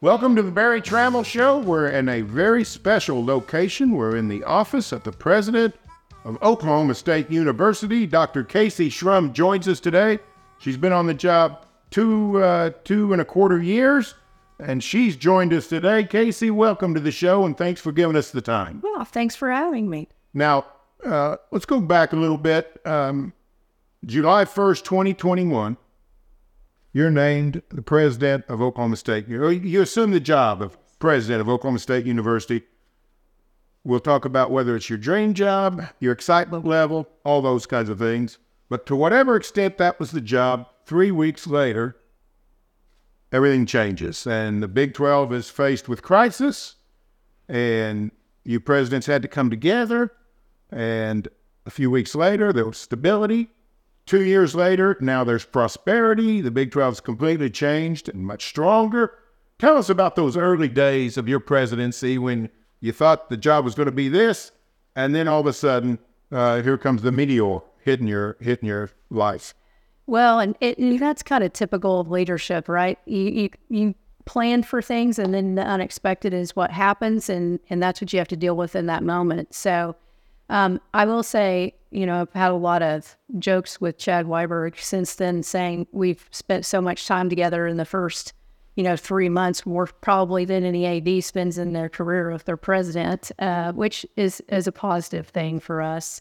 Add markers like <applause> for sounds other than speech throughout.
Welcome to the Berry Tramel Show. We're in a very special location. We're in the office of the president of Oklahoma State University. Dr. Kayse Shrum joins us today. She's been on the job two uh, two and a quarter years, and she's joined us today. Kayse, welcome to the show, and thanks for giving us the time. Well, thanks for having me. Now, uh, let's go back a little bit. Um, July 1st, 2021, you're named the president of Oklahoma State. You, you assume the job of president of Oklahoma State University. We'll talk about whether it's your dream job, your excitement level, all those kinds of things. But to whatever extent that was the job, three weeks later, everything changes. And the Big 12 is faced with crisis, and you presidents had to come together. And a few weeks later, there was stability. Two years later, now there's prosperity. The Big 12's completely changed and much stronger. Tell us about those early days of your presidency when you thought the job was going to be this, and then all of a sudden, uh, here comes the meteor hitting your hitting your life. Well, and, it, that's kind of typical of leadership, right? You, you you plan for things, and then the unexpected is what happens, and and that's what you have to deal with in that moment. So um, I will say, you know, I've had a lot of jokes with Chad Weiberg since then, saying we've spent so much time together in the first, you know, three months, more probably than any AD spends in their career with their president, uh, which is is a positive thing for us.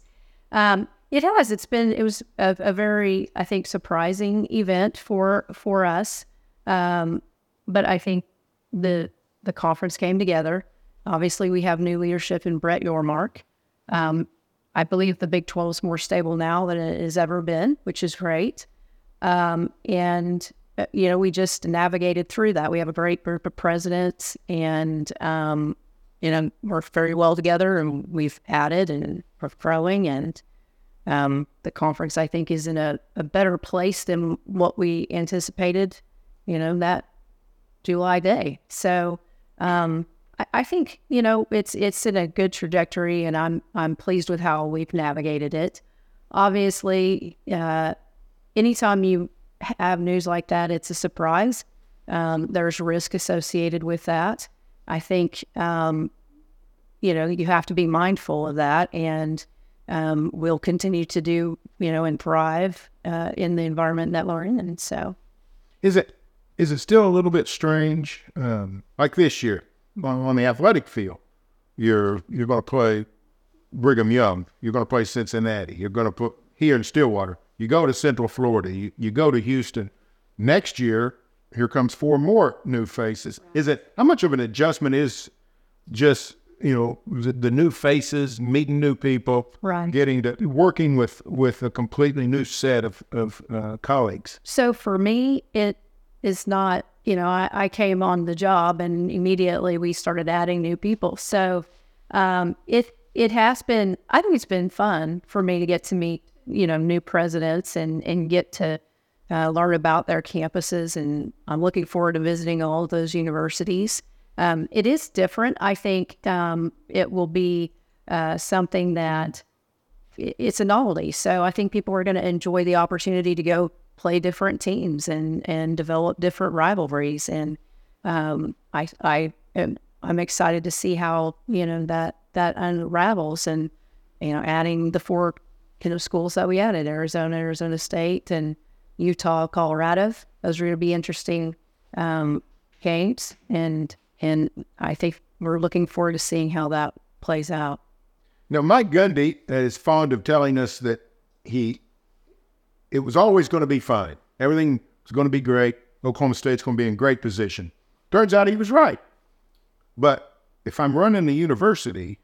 Um, it has. It's been. It was a, a, very, I think, surprising event for for us. Um, but I think the the conference came together. Obviously, we have new leadership in Brett Yormark. Um, I believe the Big 12 is more stable now than it has ever been, which is great. Um, and, uh, you know, we just navigated through that. We have a great group of presidents and, um, you know, work very well together and we've added and we're growing. And um, the conference, I think, is in a, a better place than what we anticipated, you know, that July day. So, um, I, think you know it's it's in a good trajectory, and I'm I'm pleased with how we've navigated it. Obviously, uh, anytime you have news like that, it's a surprise. Um, there's risk associated with that. I think um, you know you have to be mindful of that, and um, we'll continue to do you know and thrive uh, in the environment that we're in. And so, is it is it still a little bit strange? Um, like this year, on the athletic field. You're you're going to play Brigham Young. You're going to play Cincinnati. You're going to put here in Stillwater. You go to Central Florida. You, you go to Houston. Next year, here comes four more new faces. Is it how much of an adjustment is just you know the new faces, meeting new people, right. getting to working with with a completely new set of of uh, colleagues? So for me, it is not you know, I, I, came on the job and immediately we started adding new people. So um, it it has been I think it's been fun for me to get to meet you know new presidents and and get to uh, learn about their campuses and I'm looking forward to visiting all of those universities. Um, it is different. I think um, it will be uh, something that it's a novelty. So I think people are going to enjoy the opportunity to go play different teams and and develop different rivalries. And um, I I am I'm excited to see how you know that that unravels and you know adding the four you know schools that we added Arizona, Arizona State, and Utah, Colorado. Those are going to be interesting um, games, and and I think we're looking forward to seeing how that plays out. Now, Mike Gundy is fond of telling us that he it was always going to be fine. Everything was going to be great. Oklahoma State's going to be in great position. Turns out he was right. But if I'm running the university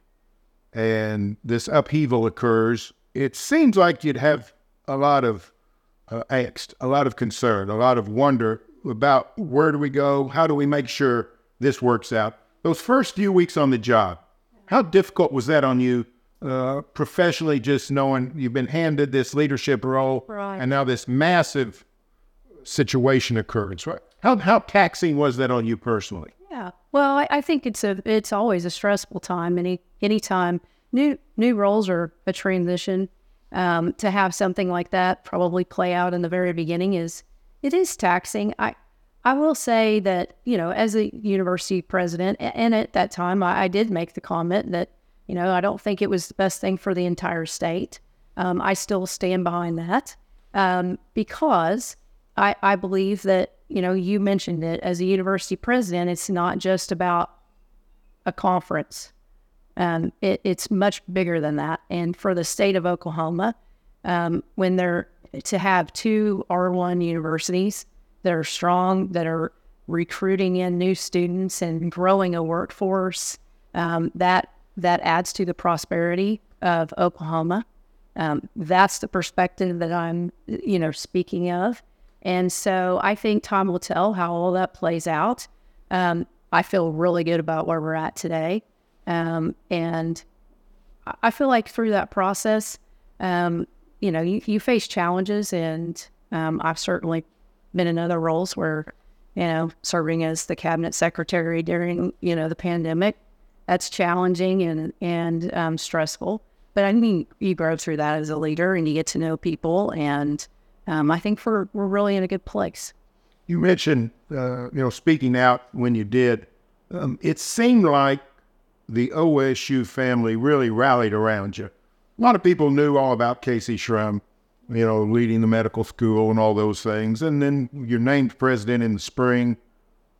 and this upheaval occurs, it seems like you'd have a lot of uh, angst, a lot of concern, a lot of wonder about where do we go? How do we make sure this works out? Those first few weeks on the job, how difficult was that on you uh, professionally, just knowing you've been handed this leadership role, right. and now this massive situation occurs. Right? How how taxing was that on you personally? Yeah. Well, I, I think it's a it's always a stressful time. Any any time new new roles are a transition. Um, to have something like that probably play out in the very beginning is it is taxing. I I will say that, you know, as a university president, and at that time, I, I, did make the comment that, you know, I don't think it was the best thing for the entire state. Um, I still stand behind that um, because I, I believe that, you know, you mentioned it as a university president, it's not just about a conference. Um, it, it's much bigger than that. And for the state of Oklahoma, um, when they're to have two R1 universities that are strong, that are recruiting in new students and growing a workforce, um, that that adds to the prosperity of Oklahoma. Um, that's the perspective that I'm, you know, speaking of. And so I think time will tell how all that plays out. Um, I feel really good about where we're at today. Um, and I feel like through that process, um, you know, you, you face challenges, and um, I've certainly been in other roles where, you know, serving as the cabinet secretary during, you know, the pandemic. That's challenging and and um, stressful. But I mean, you grow through that as a leader, and you get to know people, and um, I think we're we're really in a good place. You mentioned, uh, you know, speaking out when you did. Um, it seemed like the OSU family really rallied around you. A lot of people knew all about Kayse Shrum, you know, leading the medical school and all those things. And then you're named president in the spring,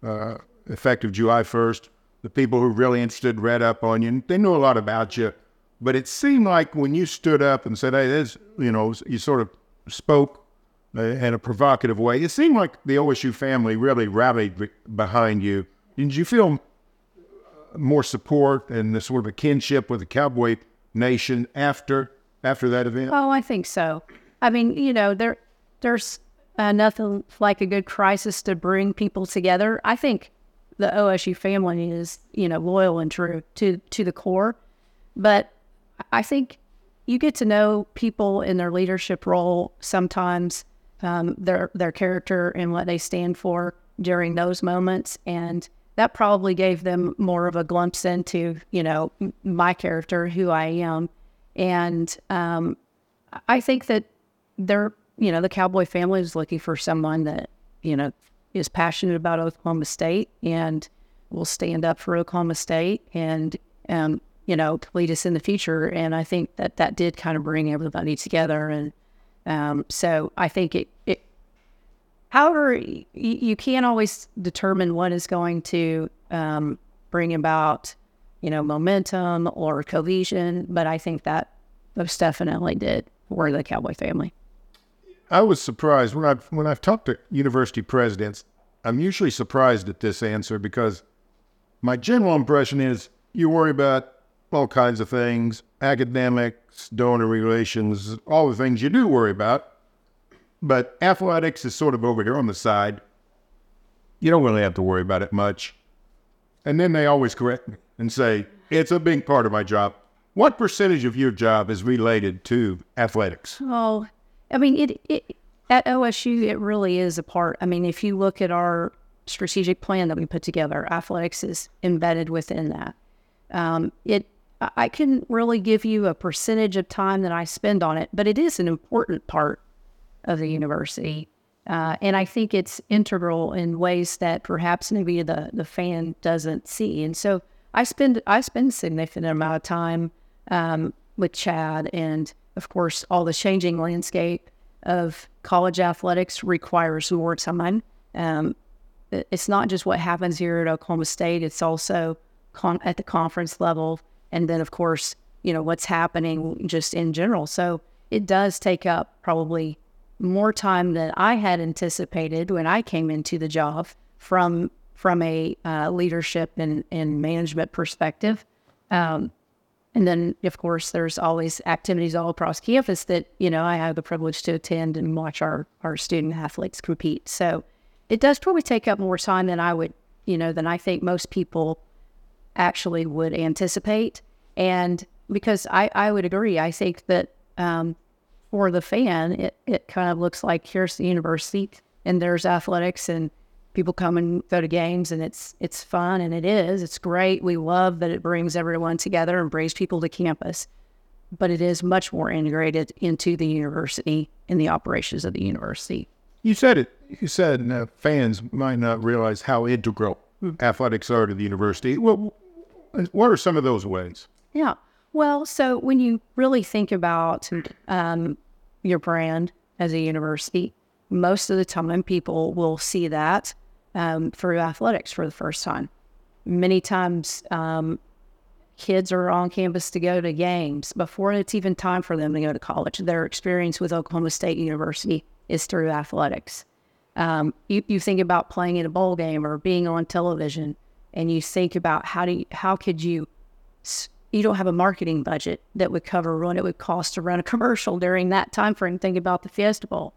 uh, effective July 1st. The people who really interested read up on you. They knew a lot about you. But it seemed like when you stood up and said, hey, this, you know, you sort of spoke uh, in a provocative way, it seemed like the OSU family really rallied behind you. Did you feel more support and the sort of a kinship with the Cowboy Nation after after that event? Oh, I think so. I mean, you know, there there's uh, nothing like a good crisis to bring people together. I think the OSU family is, you know, loyal and true to to the core, but I think you get to know people in their leadership role sometimes, um, their their character and what they stand for during those moments, and that probably gave them more of a glimpse into, you know, my character, who I am. And um, I think that they're, you know, the Cowboy family is looking for someone that, you know, is passionate about Oklahoma State and will stand up for Oklahoma State and, um, you know, lead us in the future. And I think that that did kind of bring everybody together. And um, so I think it, it However, y- you can't always determine what is going to um, bring about, you know, momentum or cohesion. But I think that most definitely did for the Cowboy family. I was surprised when I've when I've talked to university presidents. I'm usually surprised at this answer because my general impression is you worry about all kinds of things, academics, donor relations, all the things you do worry about. But athletics is sort of over here on the side. You don't really have to worry about it much. And then they always correct me and say, it's a big part of my job. What percentage of your job is related to athletics? Oh, I mean, it, it at OSU, it really is a part. I mean, if you look at our strategic plan that we put together, athletics is embedded within that. Um, it, I can really give you a percentage of time that I spend on it, but it is an important part of the university. Uh, and I think it's integral in ways that perhaps maybe the, the fan doesn't see. And so I spend I spend significant amount of time um, with Chad, and of course, all the changing landscape of college athletics requires more time. Um, it's not just what happens here at Oklahoma State; it's also con- at the conference level, and then of course, you know what's happening just in general. So it does take up probably more time than I had anticipated when I came into the job from from a uh, leadership and, and management perspective. Um, and then, of course, there's always activities all across campus that you know I have the privilege to attend and watch our our student athletes compete. So it does probably take up more time than I would, you know, than I think most people actually would anticipate. And because I I would agree, I think that um, for the fan, it, it kind of looks like here's the university and there's athletics and people come and go to games and it's it's fun and it is. It's great. We love that it brings everyone together and brings people to campus. But it is much more integrated into the university and the operations of the university. You said it. You said uh, fans might not realize how integral athletics are to the university. Well, what are some of those ways? Yeah. Well, so when you really think about um, your brand as a university, most of the time people will see that um, through athletics for the first time. Many times, um, kids are on campus to go to games before it's even time for them to go to college. Their experience with Oklahoma State University is through athletics. Um, you, you think about playing in a bowl game or being on television, and you think about how do you, how could you you don't have a marketing budget that would cover what it would cost to run a <laughs> commercial during that time frame. Think about the Fiesta Bowl.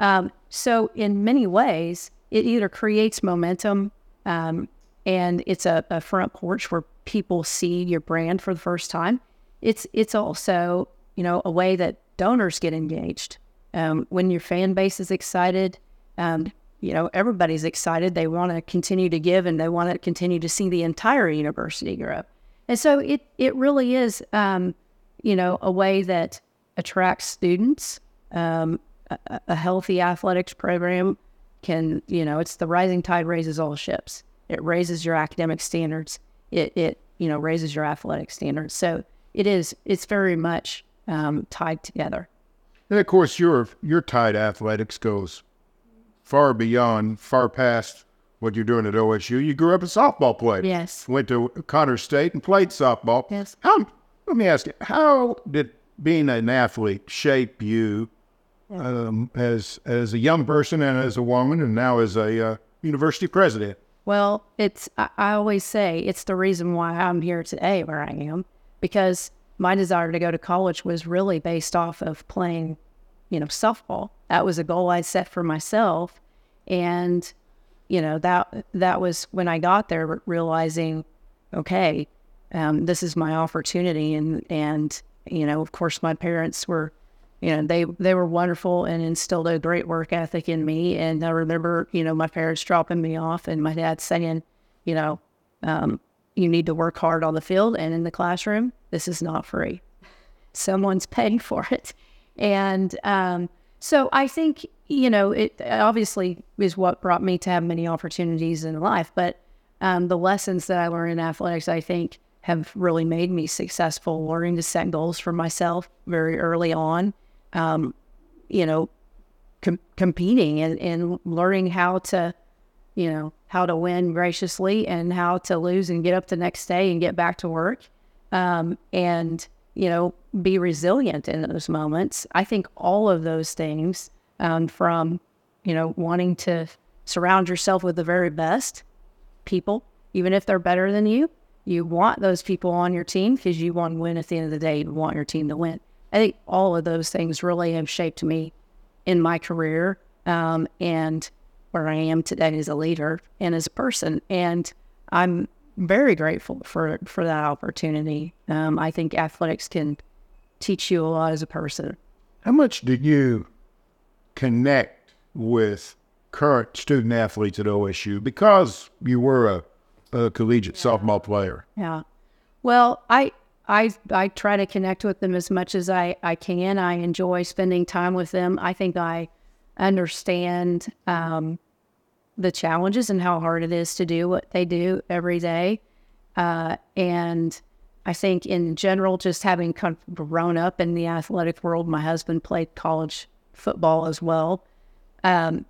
Um, so in many ways, it either creates momentum um, and it's a, a, front porch where people see your brand for the first time. It's it's also you know a way that donors get engaged. Um, when your fan base is excited, um, you know everybody's excited. They want to continue to give and they want to continue to see the entire university grow. And so it it really is, um, you know, a way that attracts students. Um, a, a, healthy athletics program can, you know, it's the rising tide raises all ships. It raises your academic standards. It it you know raises your athletic standards. So it is it's very much um, tied together. And of course, your your Tide athletics goes far beyond, far past what you're doing at OSU. You grew up a softball player. Yes. Went to Connors State and played softball. Yes. How? Let me ask you, how did being an athlete shape you um, as as a young person and as a woman, and now as a uh, university president? Well, it's I, always say it's the reason why I'm here today, where I am, because my desire to go to college was really based off of playing, you know, softball. That was a goal I set for myself, and you know that that was when I got there, realizing, okay, um, this is my opportunity, and and you know, of course, my parents were, you know, they they were wonderful and instilled a great work ethic in me. And I remember, you know, my parents dropping me off, and my dad saying, you know, um, you need to work hard on the field and in the classroom. This is not free. Someone's paying <laughs> for it, and um, so I think you know, it obviously is what brought me to have many opportunities in life. But um, the lessons that I learned in athletics, I think, have really made me successful. Learning to set goals for myself very early on, um, you know, com- competing and, and learning how to, you know, how to win graciously and how to lose and get up the next day and get back to work, um, and you know, be resilient in those moments. I think all of those things um, from, you know, wanting to surround yourself with the very best people, even if they're better than you. You want those people on your team because you want to win at the end of the day. You want your team to win. I think all of those things really have shaped me in my career um, and where I am today as a leader and as a person. And I'm very grateful for for that opportunity. Um, I think athletics can teach you a lot as a person. How much did you connect with current student athletes at OSU because you were a, a collegiate yeah. softball player. Yeah. Well, I I I try to connect with them as much as I, I can. I enjoy spending time with them. I think I understand um, the challenges and how hard it is to do what they do every day. Uh, and I think in general, just having kind of grown up in the athletic world, my husband played college football as well. Um,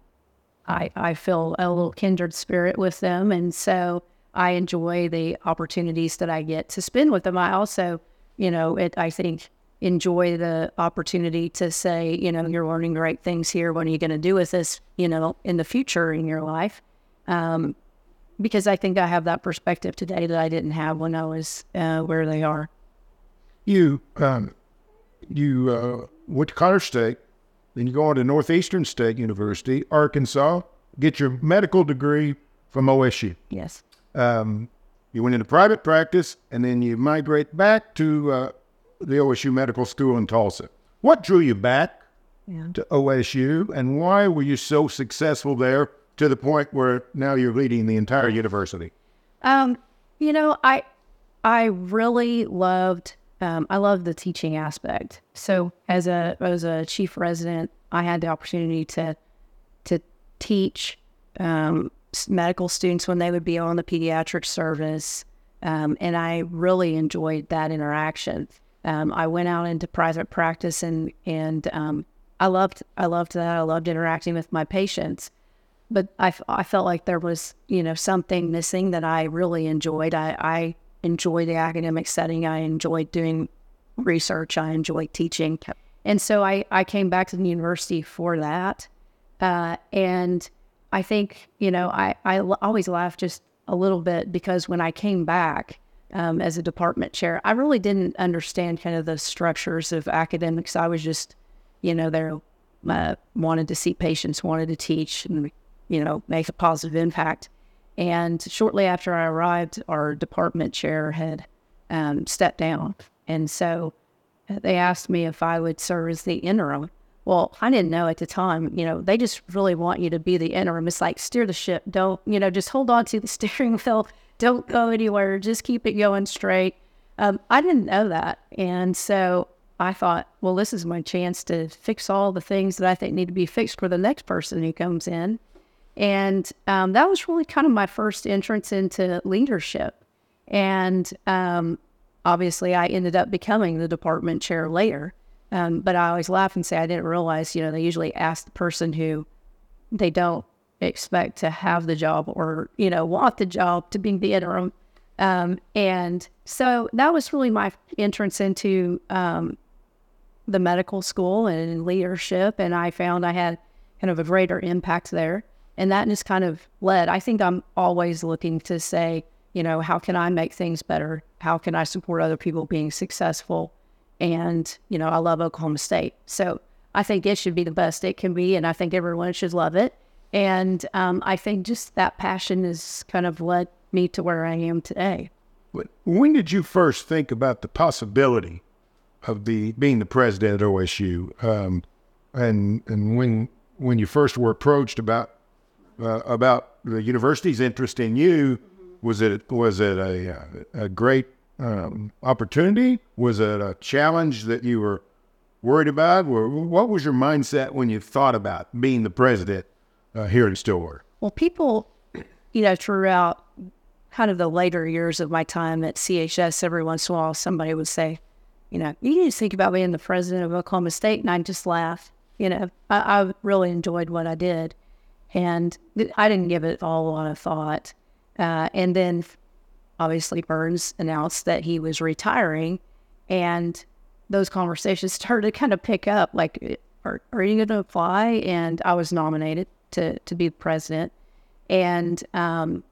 I, I feel a little kindred spirit with them. And so I enjoy the opportunities that I get to spend with them. I also, you know, it, I think enjoy the opportunity to say, you know, you're learning great things here. What are you going to do with this, you know, in the future in your life? Um, because I think I have that perspective today that I didn't have when I was uh, where they are. You, um, you uh, went to Connors State then you go on to Northeastern State University, Arkansas, get your medical degree from OSU. Yes. Um, you went into private practice, and then you migrate back to uh, the OSU Medical School in Tulsa. What drew you back yeah. to OSU, and why were you so successful there to the point where now you're leading the entire university? Um, you know, I I really loved um, I loved the teaching aspect. So as a as a chief resident, I had the opportunity to to teach um, medical students when they would be on the pediatric service. Um, and I really enjoyed that interaction. Um, I went out into private practice and and um, I loved I loved that. I loved interacting with my patients, but I, I felt like there was you know something missing that I really enjoyed. I, I enjoy the academic setting. I enjoyed doing research. I enjoyed teaching, and so I I came back to the university for that. Uh, and I think you know I I always laugh just a little bit because when I came back um, as a department chair, I really didn't understand kind of the structures of academics. I was just you know there uh, wanted to see patients, wanted to teach, and you know make a positive impact. And shortly after I arrived, our department chair had um, stepped down, and so uh, they asked me if I would serve as the interim. Well, I didn't know at the time, you know, they just really want you to be the interim. It's like steer the ship. Don't, you know, just hold on to the <laughs> steering wheel. Don't go anywhere. Just keep it going straight. Um, I didn't know that. And so I thought, well, this is my chance to fix all the things that I think need to be fixed for the next person who comes in. And um, that was really kind of my first entrance into leadership. And um, obviously, I ended up becoming the department chair later. Um, but I always laugh and say I didn't realize, you know, they usually ask the person who they don't expect to have the job or, you know, want the job to be the interim. Um, and so that was really my entrance into um, the medical school and leadership. And I found I had kind of a greater impact there. And that just kind of led. I think I'm always looking to say, you know, how can I make things better? How can I support other people being successful? And, you know, I love Oklahoma State. So I think it should be the best it can be. And I think everyone should love it. And um, I think just that passion has kind of led me to where I am today. When did you first think about the possibility of the being the president at OSU? Um, and and when when you first were approached about uh, about the university's interest in you, was it was it a a great um, opportunity? Was it a challenge that you were worried about? What was your mindset when you thought about being the president uh, here in Stillwater? Well, people, <clears throat> you know, throughout kind of the later years of my time at CHS, every once in a while somebody would say, you know, you need to think about being the president of Oklahoma State. And I'd just laugh. You know, I, I really enjoyed what I did. And I didn't give it all a lot of thought. Uh, and then obviously Burns announced that he was retiring. And those conversations <laughs> started to kind of pick up like, are, are you going to apply? And I was nominated to, to be president. And, um,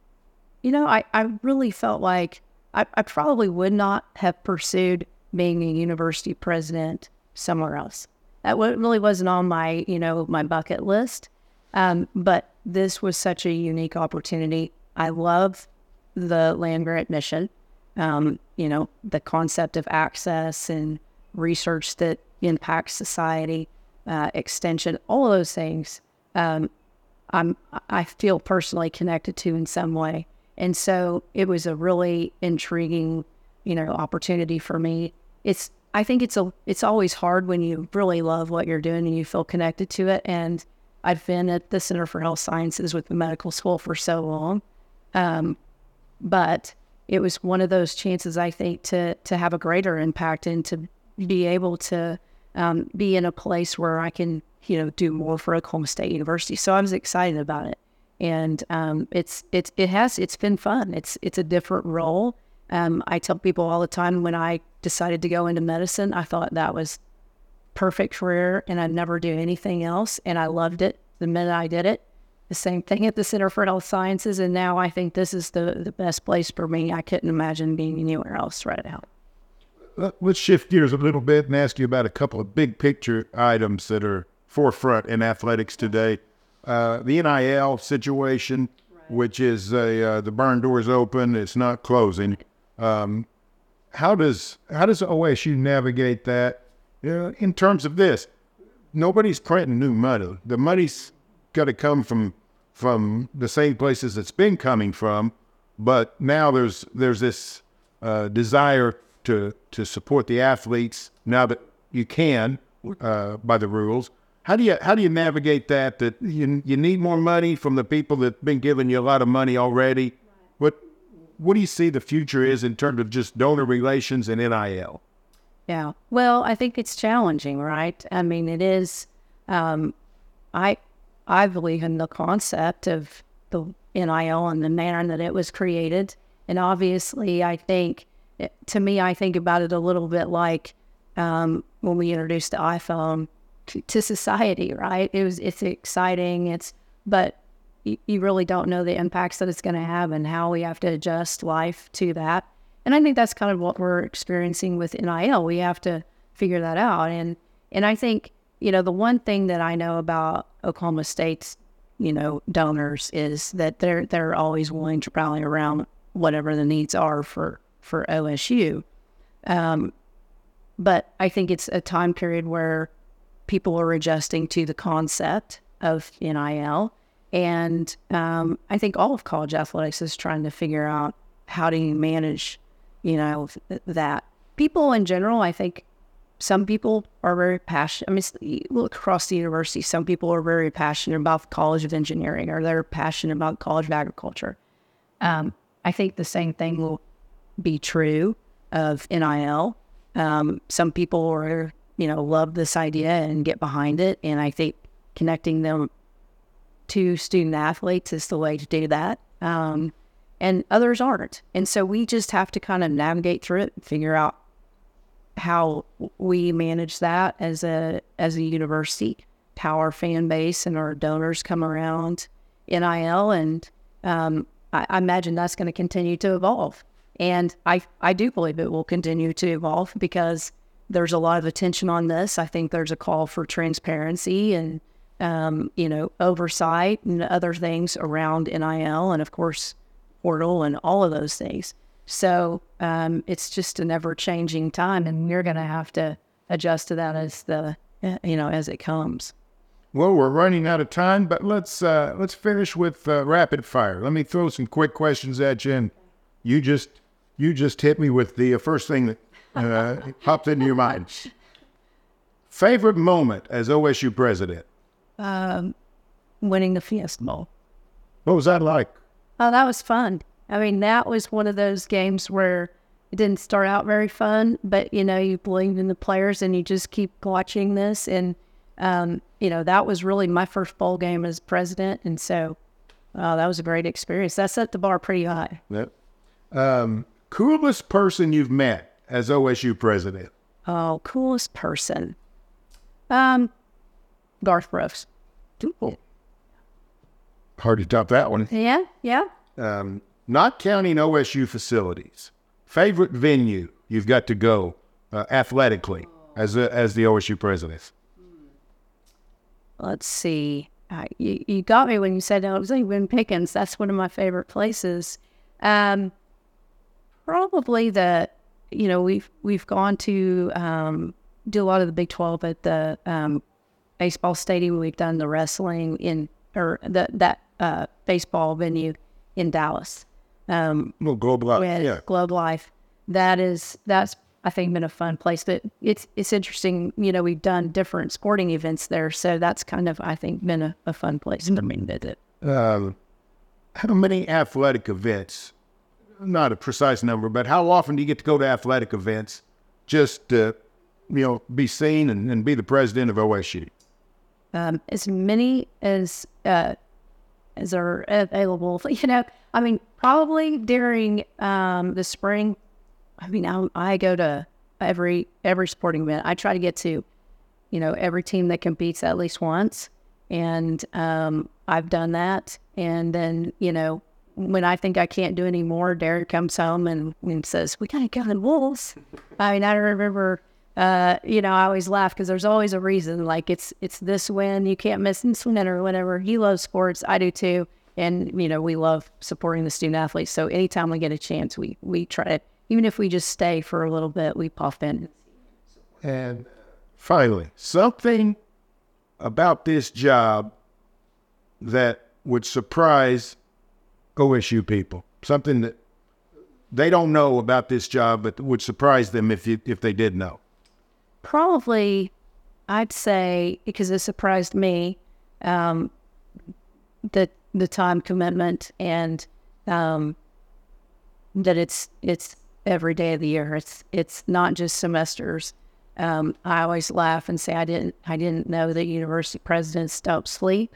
you know, I, I really felt like I, I probably would not have pursued being a university president somewhere else. That really wasn't on my, you know, my bucket list. Um, but this was such a unique opportunity. I love the land grant mission. Um, you know, the concept of access and research that impacts society, uh, extension, all of those things. Um, I'm I feel personally connected to in some way, and so it was a really intriguing, you know, opportunity for me. It's I think it's a it's always hard when you really love what you're doing and you feel connected to it. And I've been at the Center for Health Sciences with the medical school for so long, um, but it was one of those chances I think to to have a greater impact and to be able to um, be in a place where I can you know do more for Oklahoma State University. So I was excited about it, and um, it's it's it has it's been fun. It's it's a different role. Um, I tell people all the time when I decided to go into medicine, I thought that was perfect career, and I'd never do anything else, and I loved it the minute I did it. The same thing at the Center for Health Sciences, and now I think this is the the best place for me. I couldn't imagine being anywhere else right now. Let's shift gears a little bit and ask you about a couple of big picture items that are forefront in athletics today. Uh, the NIL situation, which is a, uh, the barn door is open, it's not closing. Um, how does how does OSU navigate that uh, in terms of this? Nobody's printing new money. The money's got to come from from the same places it's been coming from, but now there's there's this uh, desire to to support the athletes now that you can uh, by the rules. How do you how do you navigate that? That you you need more money from the people that've been giving you a lot of money already. What what do you see the future is in terms of just donor relations and NIL? Yeah. Well, I think it's challenging, right? I mean, it is. Um, I I believe in the concept of the NIL and the manner that it was created, and obviously, I think to me, I think about it a little bit like um, when we introduced the iPhone to, to society, right? It was it's exciting. It's but you, you really don't know the impacts that it's going to have and how we have to adjust life to that. And I think that's kind of what we're experiencing with NIL. We have to figure that out. And and I think you know the one thing that I know about Oklahoma State's you know donors is that they're they're always willing to rally around whatever the needs are for for OSU. Um, but I think it's a time period where people are adjusting to the concept of NIL. And um, I think all of college athletics is trying to figure out how do you manage, you know, that. People in general, I think some people are very passionate. I mean, look across the university, some people are very passionate about College of Engineering or they're passionate about College of Agriculture. Um, I think the same thing will be true of NIL. Um, some people are, you know, love this idea and get behind it. And I think connecting them to student athletes is the way to do that. Um, and others aren't. And so we just have to kind of navigate through it and figure out how we manage that as a as a university, how our fan base and our donors come around NIL, and um, I, I imagine that's going to continue to evolve. And I, I do believe it will continue to evolve because there's a lot of attention on this. I think there's a call for transparency and, um, you know, oversight and other things around NIL and, of course, portal and all of those things. So um, it's just an ever changing time, and we're going to have to adjust to that as the, you know, as it comes. Well, we're running out of time, but let's uh, let's finish with uh, rapid fire. Let me throw some quick questions at you, and you just you just hit me with the first thing that uh, <laughs> popped into your mind. Favorite moment as OSU president? Um, winning the Fiesta Bowl. What was that like? Oh, that was fun. I mean, that was one of those games where it didn't start out very fun, but you know, you believe in the players and you just keep watching this. And, um, you know, that was really my first bowl game as president. And so uh, that was a great experience. That set the bar pretty high. Yep. Um, Coolest person you've met as OSU president? Oh, coolest person. Um, Garth Brooks. Cool. Hard to top that one. Yeah, yeah. Um, not counting OSU facilities. Favorite venue you've got to go uh, athletically as a, as the OSU president? Let's see. Uh, you, you got me when you said I was Win Pickens. That's one of my favorite places. Um, probably that you know we've we've gone to um, do a lot of the Big Twelve at the um, baseball stadium. We've done the wrestling in or the, that uh, baseball venue in Dallas. Um, well, Globe Life, yeah, Globe Life. That is that's I think been a fun place. But it's it's interesting. You know, we've done different sporting events there, so that's kind of I think been a, a fun place for me to visit. Um, how many athletic events not a precise number, but how often do you get to go to athletic events just to, you know, be seen and, and be the president of OSU? Um, as many as uh, as are available. You know, I mean, probably during um, the spring. I mean, I, I go to every every sporting event. I try to get to, you know, every team that competes at least once, and um, I've done that. And then, you know, when I think I can't do any more, Derek comes home and, and says, "We gotta go to Wolves." I mean, I remember, uh, you know, I always laugh because there's always a reason. Like it's it's this win, you can't miss this win or whatever. He loves sports, I do too, and you know, we love supporting the student athletes. So anytime we get a chance, we we try to, even if we just stay for a little bit, we pop in. And finally, something about this job that would surprise OSU people. Something that they don't know about this job, but would surprise them if you, if they did know. Probably, I'd say because it surprised me, um, the the time commitment and um, that it's it's every day of the year. It's it's not just semesters. Um, I always laugh and say I didn't I didn't know that university presidents don't sleep.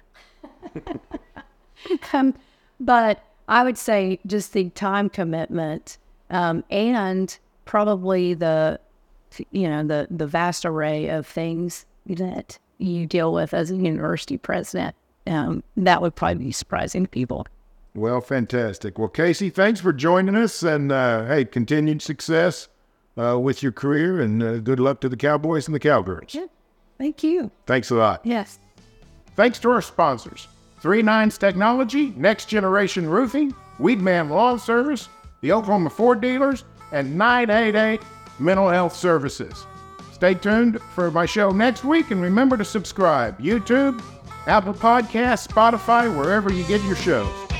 <laughs> um, but I would say just the time commitment um, and probably the you know the the vast array of things that you deal with as a university president. Um, that would probably be surprising to people. Well, fantastic. Well, Kayse, thanks for joining us, and uh, hey, continued success uh, with your career, and uh, good luck to the Cowboys and the Cowgirls. Yeah. Thank you. Thanks a lot. Yes. Thanks to our sponsors Three Nines Technology, Next Generation Roofing, Weedman Lawn Service, the Oklahoma Ford Dealers, and 988 Mental Health Services. Stay tuned for my show next week, and remember to subscribe YouTube, Apple Podcasts, Spotify, wherever you get your shows.